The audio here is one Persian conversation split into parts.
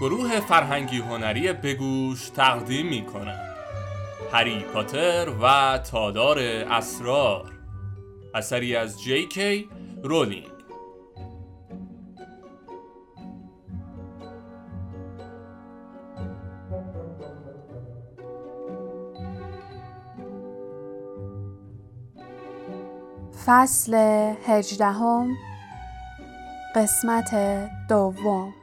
گروه فرهنگی هنری بگوش تقدیم می کند هری پاتر و تادار اسرار. اثری از جی کی رولینگ. فصل هجدهم قسمت دوم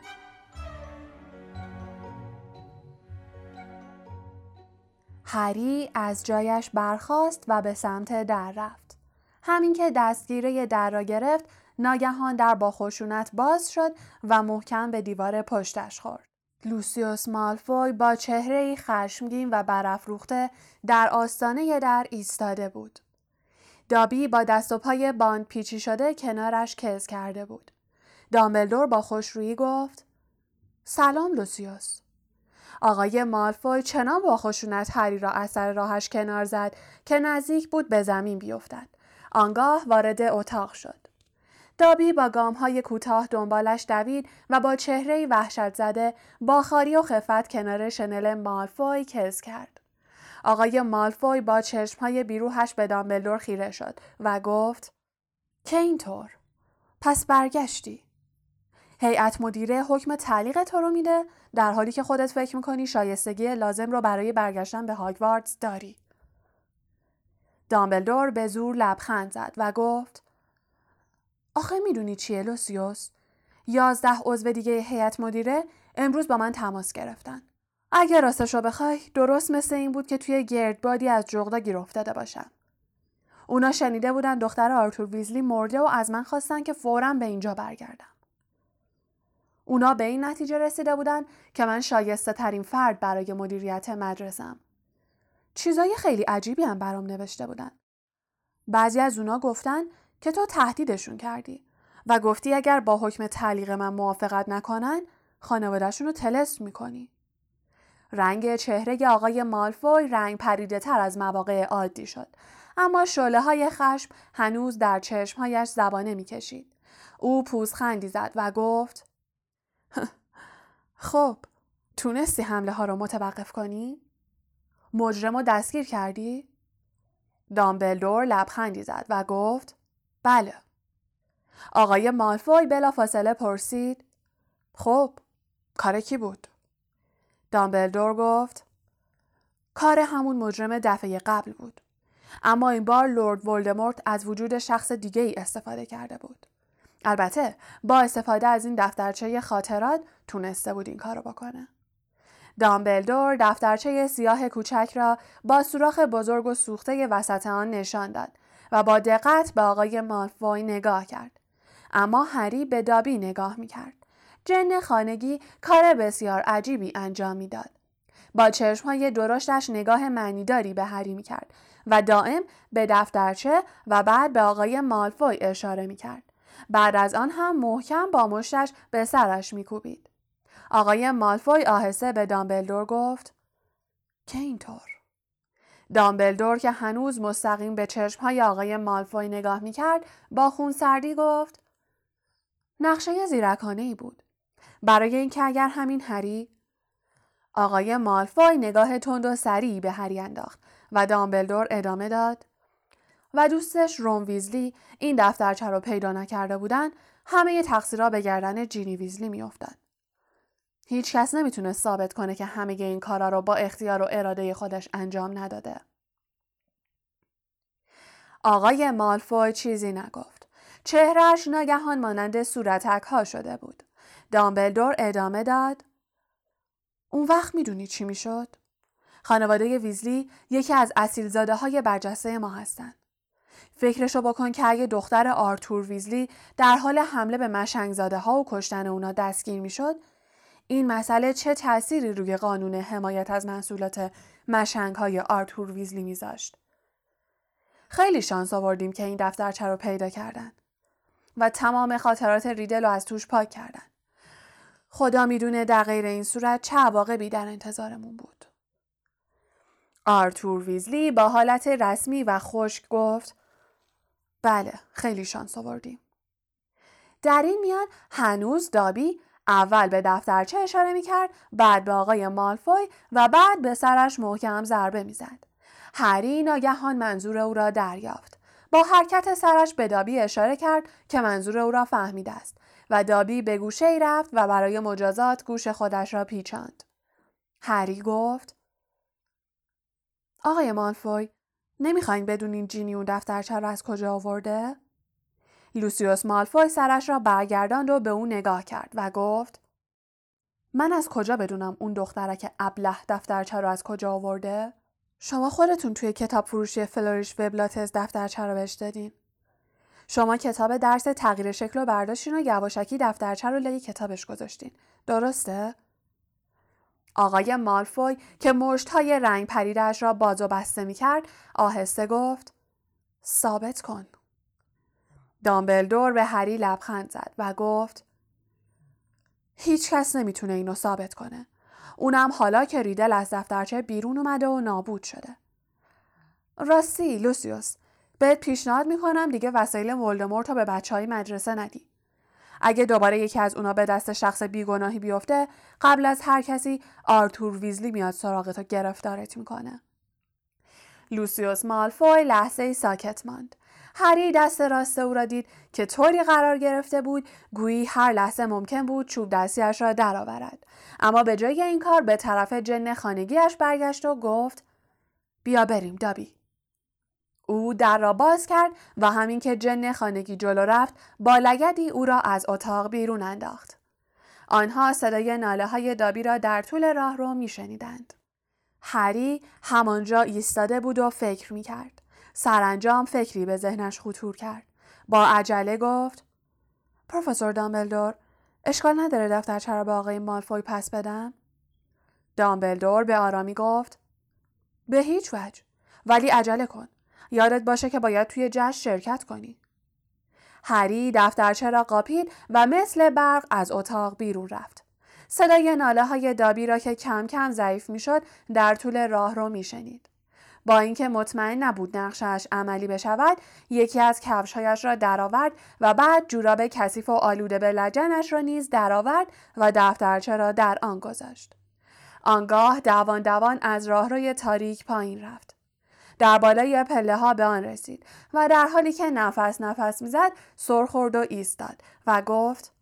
هری از جایش برخاست و به سمت در رفت. همین که دستگیره در را گرفت ناگهان در با خشونت باز شد و محکم به دیوار پشتش خورد. لوسیوس مالفوی با چهره خشمگین و برافروخته در آستانه در ایستاده بود. دابی با دست و پای باند پیچی شده کنارش کز کرده بود. دامبلدور با خوشرویی گفت سلام لوسیوس. آقای مالفوی چنان با خشونت هری را از سر راهش کنار زد که نزدیک بود به زمین بیفتد. آنگاه وارد اتاق شد. دابی با گام های کوتاه دنبالش دوید و با چهره وحشت زده با خاری و خفت کنار شنل مالفوی کز کرد. آقای مالفوی با چشمهای بیروحش به دامبلدور خیره شد و گفت که اینطور؟ پس برگشتی؟ هیئت مدیره حکم تعلیق تو رو میده در حالی که خودت فکر می‌کنی شایستگی لازم رو برای برگشتن به هاگواردز داری. دامبلدور به زور لبخند زد و گفت آخه می‌دونی چیه لوسیوس؟ یازده عضو دیگه هیئت مدیره امروز با من تماس گرفتن. اگر راستش رو بخوای درست مثل این بود که توی گردبادی از جغدا گیر افتاده باشم. اونا شنیده بودن دختر آرتور ویزلی مرده و از من خواستن که فورا به اینجا برگردم. اونا به این نتیجه رسیده بودن که من شایسته ترین فرد برای مدیریت مدرسم. چیزای خیلی عجیبی هم برام نوشته بودن. بعضی از اونا گفتن که تو تهدیدشون کردی و گفتی اگر با حکم تعلیق من موافقت نکنن خانوادهشون رو تلست می‌کنی. رنگ چهره آقای مالفوی رنگ پریده تر از مواقع عادی شد. اما شله های خشم هنوز در چشمهایش زبانه می‌کشید. او پوزخندی زد و گفت خب تونستی حمله ها رو متوقف کنی؟ مجرم رو دستگیر کردی؟ دامبلدور لبخندی زد و گفت بله. آقای مالفوی بلافاصله پرسید خب کار کی بود؟ دامبلدور گفت کار همون مجرم دفعه قبل بود. اما این بار لورد ولدمورت از وجود شخص دیگه ای استفاده کرده بود. البته با استفاده از این دفترچه خاطرات تونسته بود این کارو بکنه. دامبلدور دفترچه سیاه کوچک را با سوراخ بزرگ و سوخته وسط آن نشان داد و با دقت به آقای مالفوی نگاه کرد. اما هری به دابی نگاه می کرد. جن خانگی کار بسیار عجیبی انجام می‌داد. با چشمهای درشتش نگاه معنیداری به هری می کرد و دائم به دفترچه و بعد به آقای مالفوی اشاره می کرد. بعد از آن هم محکم با مشتش به سرش می کوبید. آقای مالفوی آهسته به دامبلدور گفت که اینطور. دامبلدور که هنوز مستقیم به چشمهای آقای مالفوی نگاه می کرد با خون سردی گفت نقشه زیرکانه ای بود. برای اینکه اگر همین هری آقای مالفوی نگاه تند و سریعی به هری انداخت و دامبلدور ادامه داد و دوستش روم ویزلی این دفترچه رو پیدا نکرده بودن همه تقصیرها به گردن جینی ویزلی میافتاد هیچ کس نمی‌تونه ثابت کنه که همه این کارا رو با اختیار و اراده خودش انجام نداده. آقای مالفوی چیزی نگفت. چهرش ناگهان مانند صورتک ها شده بود. دامبلدور ادامه داد. اون وقت می‌دونی چی می‌شد؟ خانواده ویزلی یکی از اصیلزاده های برجسته ما هستن. فکرشو بکن که اگه دختر آرتور ویزلی در حال حمله به مشنگزاده ها و کشتن اونا دستگیر می‌شد این مسئله چه تأثیری روی قانون حمایت از محصولات مشنگ های آرتور ویزلی میذاشت. خیلی شانس آوردیم که این دفترچه رو پیدا کردن و تمام خاطرات ریدل رو از توش پاک کردن. خدا می‌دونه در غیر این صورت چه عواقبی در انتظارمون بود. آرتور ویزلی با حالت رسمی و خشک گفت بله خیلی شانس آوردیم. در این میان هنوز دابی اول به دفترچه اشاره می‌کرد بعد به آقای مالفوی و بعد به سرش محکم ضربه می‌زد هری ناگهان منظور او را دریافت با حرکت سرش به دابی اشاره کرد که منظور او را فهمیده است و دابی به گوشه ای رفت و برای مجازات گوش خودش را پیچاند. هری گفت آقای مالفوی نمی‌خواین بدونین جینی اون دفترچه را از کجا آورده؟ لوسیوس مالفوی سرش را برگرداند و به او نگاه کرد و گفت من از کجا بدونم اون دخترک ابله دفترچه را از کجا آورده؟ شما خودتون توی کتاب فروشی فلوریش وبلاتز دفترچه رو بهش دادین. شما کتاب درس تغییر شکل و برداشتین و یواشکی دفترچه رو لای کتابش گذاشتین. درسته؟ آقای مالفوی که مشت های رنگ پریدش را باز و بسته می کرد آهسته گفت ثابت کن. دامبلدور به هری لبخند زد و گفت هیچ کس نمی‌تونه اینو ثابت کنه. اونم حالا که ریدل از دفترچه بیرون اومده و نابود شده. راستی لوسیوس بهت پیشنهاد می‌کنم دیگه وسایل ولدمورت رو به بچه های مدرسه ندی. اگه دوباره یکی از اونا به دست شخص بیگناهی بیفته قبل از هر کسی آرتور ویزلی میاد سراغت و گرفتارت می‌کنه. لوسیوس مالفوی لحظه ساکت ماند. هری دست راست او را دید که طوری قرار گرفته بود گویی هر لحظه ممکن بود چوب دستیش را درآورد اما به جای این کار به طرف جن خانگیش برگشت و گفت بیا بریم دابی او در را باز کرد و همین که جن خانگی جلو رفت با لگدی او را از اتاق بیرون انداخت آنها صدای ناله های دابی را در طول راه رو می شنیدند. هری همانجا ایستاده بود و فکر می کرد. سرانجام فکری به ذهنش خطور کرد. با عجله گفت پروفسور دامبلدور اشکال نداره دفترچه را به آقای مالفوی پس بدم؟ دامبلدور به آرامی گفت به هیچ وجه ولی عجله کن. یادت باشه که باید توی جشن شرکت کنی. هری دفترچه را قاپید و مثل برق از اتاق بیرون رفت. صدای ناله های دابی را که کم کم ضعیف می شد در طول راه رو می شنید. با اینکه مطمئن نبود نقشش عملی بشود یکی از کفشهایش را درآورد و بعد جوراب کثیف و آلوده به لجنش را نیز درآورد و دفترچه را در آن گذاشت آنگاه دوان دوان از راهروی تاریک پایین رفت در بالای پله ها به آن رسید و در حالی که نفس نفس می‌زد سر خورد و ایستاد و گفت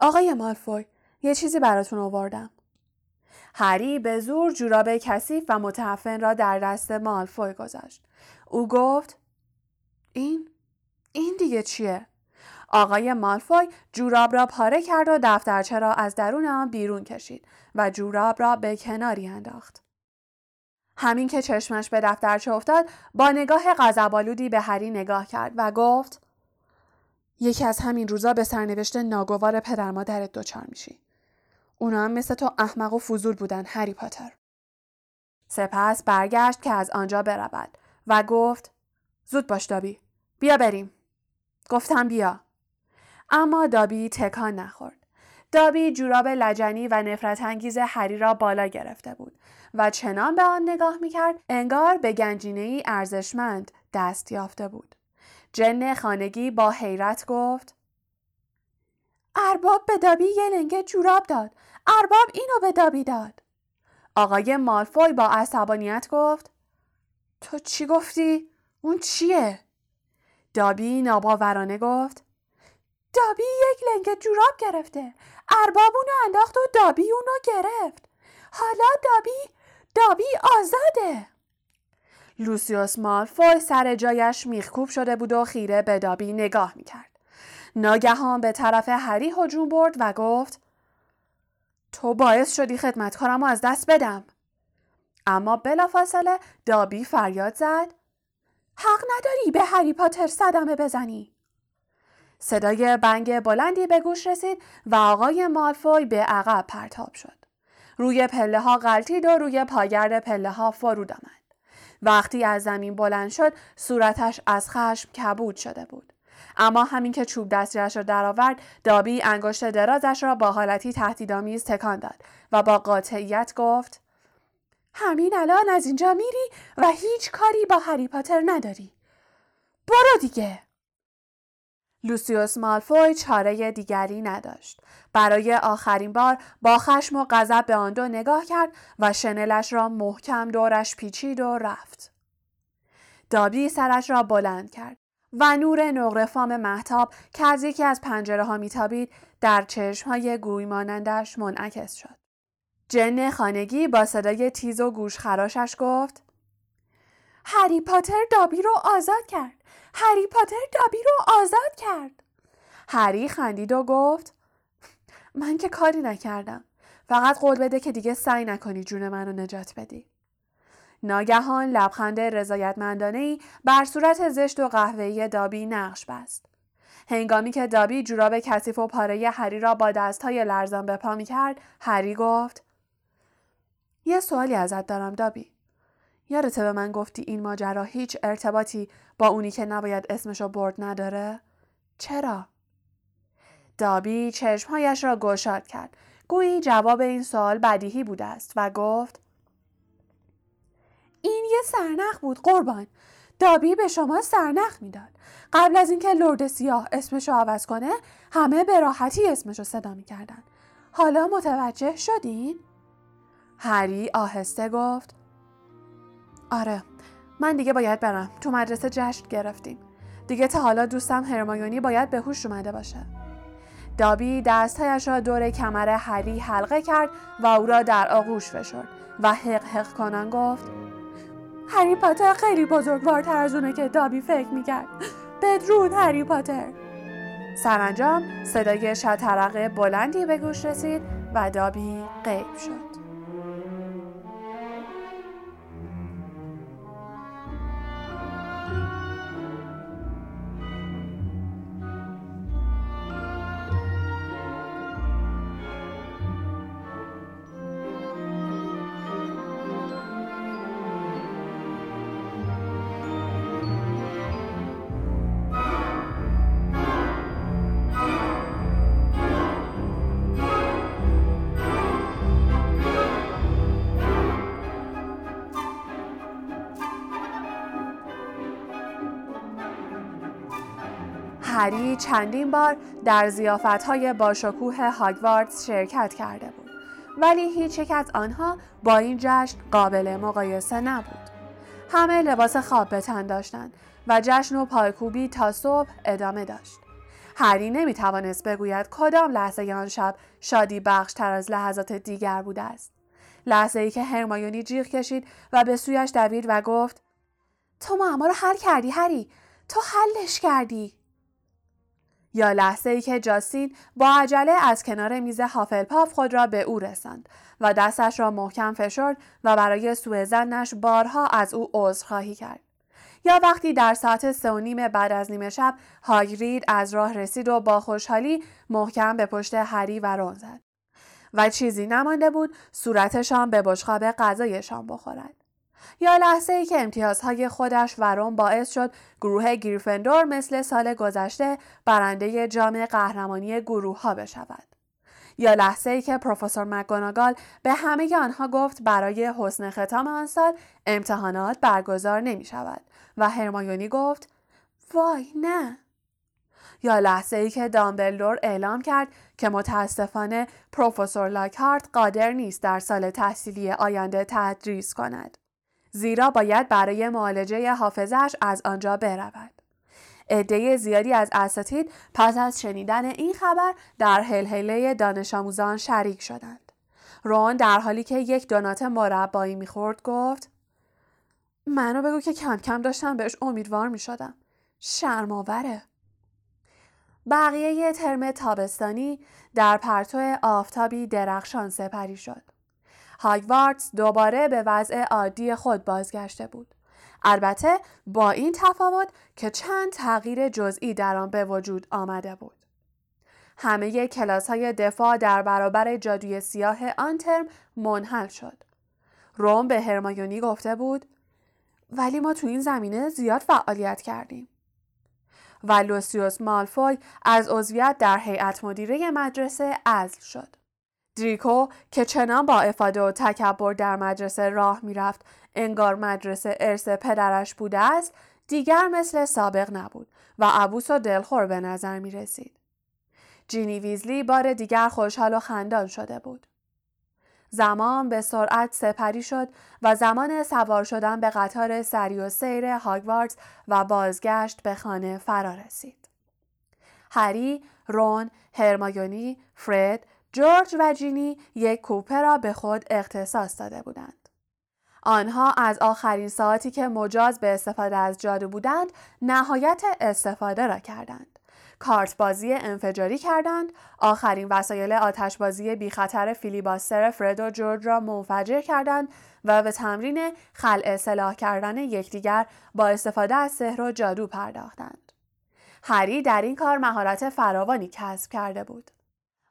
آقای مالفوی یه چیزی براتون آوردم هری به زور جوراب کثیف و متعفن را در دست مالفوی گذاشت. او گفت این؟ این دیگه چیه؟ آقای مالفوی جوراب را پاره کرد و دفترچه را از درون آن بیرون کشید و جوراب را به کناری انداخت. همین که چشمش به دفترچه افتاد با نگاه غضبآلودی به هری نگاه کرد و گفت یکی از همین روزا به سرنوشت ناگوار پدر مادرت دچار میشی اونا هم مثل تو احمق و فضول بودن هری پاتر. سپس برگشت که از آنجا برود و گفت زود باش دابی بیا بریم. گفتم بیا. اما دابی تکان نخورد. دابی جوراب لجنی و نفرت انگیز هری را بالا گرفته بود و چنان به آن نگاه می‌کرد انگار به گنجینه ای ارزشمند دست یافته بود. جن خانگی با حیرت گفت ارباب به دابی یه لنگه جوراب داد. ارباب اینو به دابی داد. آقای مالفوی با عصبانیت گفت تو چی گفتی؟ اون چیه؟ دابی ناباورانه گفت دابی یک لنگه جوراب گرفته. ارباب اونو انداخت و دابی اونو گرفت. حالا دابی دابی آزاده. لوسیوس مالفوی سر جایش میخکوب شده بود و خیره به دابی نگاه می‌کرد. ناگهان به طرف هری هجوم برد و گفت تو باعث شدی خدمتکارم از دست بدم. اما بلافاصله دابی فریاد زد حق نداری به هری پاتر صدمه بزنی. صدای بنگ بلندی به گوش رسید و آقای مالفوی به عقب پرتاب شد. روی پله ها غلطید و روی پاگرد پله ها فرود آمد. وقتی از زمین بلند شد صورتش از خشم کبود شده بود. اما همین که چوب دستیش را درآورد دابی انگشت درازش را با حالتی تهدیدآمیز تکان داد و با قاطعیت گفت همین الان از اینجا میری و هیچ کاری با هری پاتر نداری برو دیگه لوسیوس مالفوی چاره دیگری نداشت. برای آخرین بار با خشم و غضب به آن دو نگاه کرد و شنلش را محکم دورش پیچید و رفت. دابی سرش را بلند کرد و نور نقرفام محتاب که از یکی از پنجره ها میتابید در چشم های گوی مانندش منعکس شد. جن خانگی با صدای تیز و گوش خراشش گفت هری پاتر دابی رو آزاد کرد. هری پاتر دابی رو آزاد کرد. هری خندید و گفت من که کاری نکردم. فقط قول بده که دیگه سعی نکنی جون منو نجات بدی. ناگهان لبخند رضایتمندانه ای بر صورت زشت و قهوه‌ای دابی نقش بست. هنگامی که دابی جوراب کثیف و پاره هری را با دستهای لرزان به پا می کرد، هری گفت یه سوالی ازت دارم دابی. یادته به من گفتی این ماجرا هیچ ارتباطی با اونی که نباید اسمشو برد نداره؟ چرا؟ دابی چشمهایش را گشاد کرد. گویی جواب این سوال بدیهی بوده است و گفت این یه سرنخ بود قربان. دابی به شما سرنخ می‌داد. قبل از اینکه لرد سیاه اسمشو عوض کنه همه به راحتی اسمشو صدا می‌کردن. حالا متوجه شدین؟ هری آهسته گفت آره. من دیگه باید برم. تو مدرسه جشن گرفتیم دیگه تا حالا دوستم هرمایونی باید به هوش اومده باشه. دابی دستهایش را دور کمر هری حلقه کرد و او را در آغوش فشرد و حق حق کنان گفت هری پاتر خیلی بزرگوارتر از اونه که دابی فکر می‌کرد. بدرود هری پاتر. سرانجام صدای شطرقه بلندی به گوش رسید و دابی غیب شد. هری چندین بار در زیافتهای باشکوه هاگواردز شرکت کرده بود. ولی هیچ یک از آنها با این جشن قابل مقایسه نبود. همه لباس خواب به تن داشتند و جشن و پایکوبی تا صبح ادامه داشت. هری نمی توانست بگوید کدام لحظه آن شب شادی بخش تر از لحظات دیگر بوده است. لحظه ای که هرمایونی جیغ کشید و به سویش دوید و گفت تو معما رو حل کردی هری. تو حلش کردی. یا لحظه ای که جاستین با عجله از کنار میز هافلپاف خود را به او رساند و دستش را محکم فشرد و برای سوء زنش بارها از او عذرخواهی کرد. یا وقتی در ساعت سه و نیم بعد از نیمه شب هاگرید از راه رسید و با خوشحالی محکم به پشت هری و رون زد. و چیزی نمانده بود صورتشان به بشخاب غذایشان بخورد. یا لحظه ای که امتیازهای خودش و روم باعث شد گروه گریفندور مثل سال گذشته برنده جام قهرمانی گروه ها بشود. یا لحظه ای که پروفسور مکگوناگال به همه آنها گفت برای حسن ختام آن سال امتحانات برگزار نمی شود و هرمایونی گفت وای نه یا لحظه ای که دامبلدور اعلام کرد که متاسفانه پروفسور لاکهارت قادر نیست در سال تحصیلی آینده تدریس کند. زیرا باید برای معالجه حافظش از آنجا برود. عده زیادی از اساتید پس از شنیدن این خبر در هلهله دانش آموزان شریک شدند. رون در حالی که یک دونات مربایی می‌خورد گفت منو بگو که کم کم داشتم بهش امیدوار می شدم. شرماوره. بقیه ترم تابستانی در پرتو آفتابی درخشان سپری شد. هاگوارتس دوباره به وضع عادی خود بازگشته بود. البته با این تفاوت که چند تغییر جزئی در آن به وجود آمده بود. همه کلاس های دفاع در برابر جادوی سیاه آن ترم منحل شد. روم به هرمایونی گفته بود ولی ما تو این زمینه زیاد فعالیت کردیم. و لوسیوس مالفوی از عضویت در هیئت مدیره مدرسه ازل شد. دریکو که چنان با افاده و تکبر در مدرسه راه می‌رفت انگار مدرسه ارث پدرش بوده است دیگر مثل سابق نبود و عبوس و دلخور به نظر می رسید. جینی ویزلی بار دیگر خوشحال و خندان شده بود. زمان به سرعت سپری شد و زمان سوار شدن به قطار سری و سیر هاگوارتس و بازگشت به خانه فرا رسید. هری، رون، هرمایونی، فرد، جورج و جینی یک کوپه را به خود اختصاص داده بودند. آنها از آخرین ساعتی که مجاز به استفاده از جادو بودند نهایت استفاده را کردند. کارت بازی انفجاری کردند، آخرین وسایل آتشبازی بی خطر فیلیباستر فرد و جورج را منفجر کردند و به تمرین خلع سلاح کردن یکدیگر با استفاده از سحر و جادو پرداختند. هری در این کار مهارت فراوانی کسب کرده بود.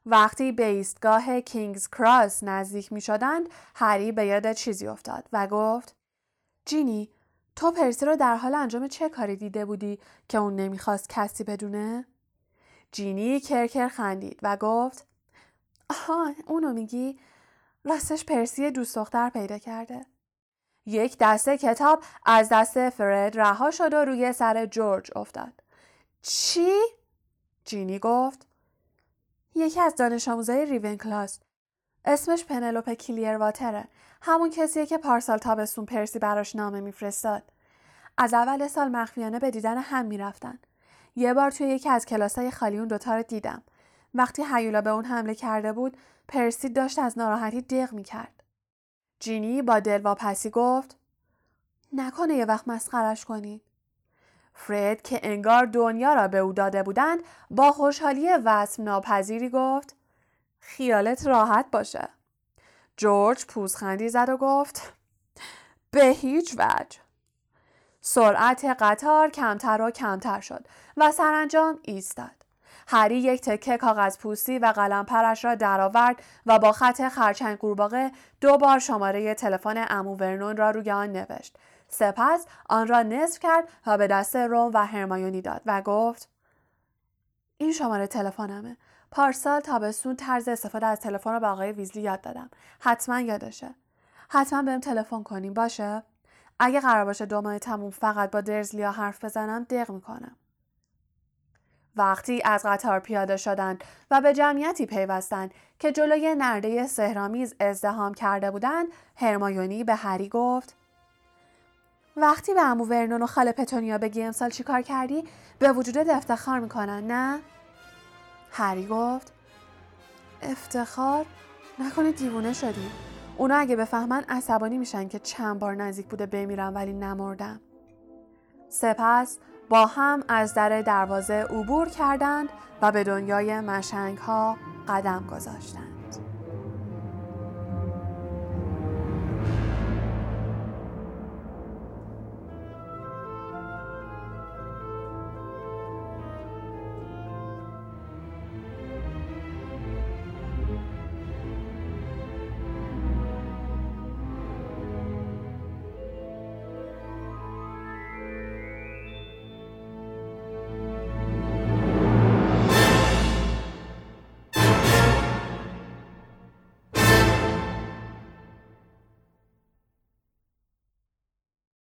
وقتی به ایستگاه کینگز کراس نزدیک می شدند، هری به یاد چیزی افتاد و گفت جینی تو پرسی رو در حال انجام چه کاری دیده بودی که اون نمی‌خواست کسی بدونه؟ جینی کرکر خندید و گفت آها اونو میگی؟ راستش پرسی دوست دختر پیدا کرده. یک دسته کتاب از دست فرد رها شد و روی سر جورج افتاد. چی؟ جینی گفت یکی از دانش آموزای ریون کلاس. اسمش پنلوپ کلیر واتره. همون کسیه که پارسال تابستون پرسی براش نامه میفرستاد. از اول سال مخفیانه به دیدن هم می‌رفتن. یه بار توی یکی از کلاسای خالی اون دوتا رو دیدم. وقتی هیولا به اون حمله کرده بود پرسی داشت از ناراحتی دق می‌کرد. جینی با دلواپسی گفت نکنه یه وقت مسخرش کنید فرد که انگار دنیا را به او داده بودند با خوشحالی وصف ناپذیری گفت خیالت راحت باشه. جورج پوزخندی زد و گفت به هیچ وجه. سرعت قطار کمتر و کمتر شد و سرانجام ایستاد. هری یک تکه کاغذ پوستی و قلم پرش را درآورد و با خط خرچنگ قورباغه دو بار شماره تلفن امو ورنون را روی آن نوشت سپس آن را نصف کرد و به دست روم و هرمایونی داد و گفت این شماره تلفنمه. پارسال تابستون طرز استفاده از تلفن رو به آقای ویزلی یاد دادم. حتما یادشه. حتما بهم تلفن کنیم باشه؟ اگه قرار باشه دو ماه تموم فقط با درزلیا حرف بزنم دق می‌کنم. وقتی از قطار پیاده شدند و به جمعیتی پیوستند که جلوی نرده سهرامیز ازدهام کرده بودند هرمایونی به هری گفت وقتی به امو ورنون و خاله پتونیا بگی امسال چیکار کردی؟ به وجودت افتخار می‌کنن نه؟ هری گفت افتخار؟ نکنه دیوونه شدی. اونا اگه بفهمن عصبانی میشن که چند بار نزدیک بوده بمیرم ولی نمردم سپس با هم از در دروازه عبور کردند و به دنیای مشنگ ها قدم گذاشتند.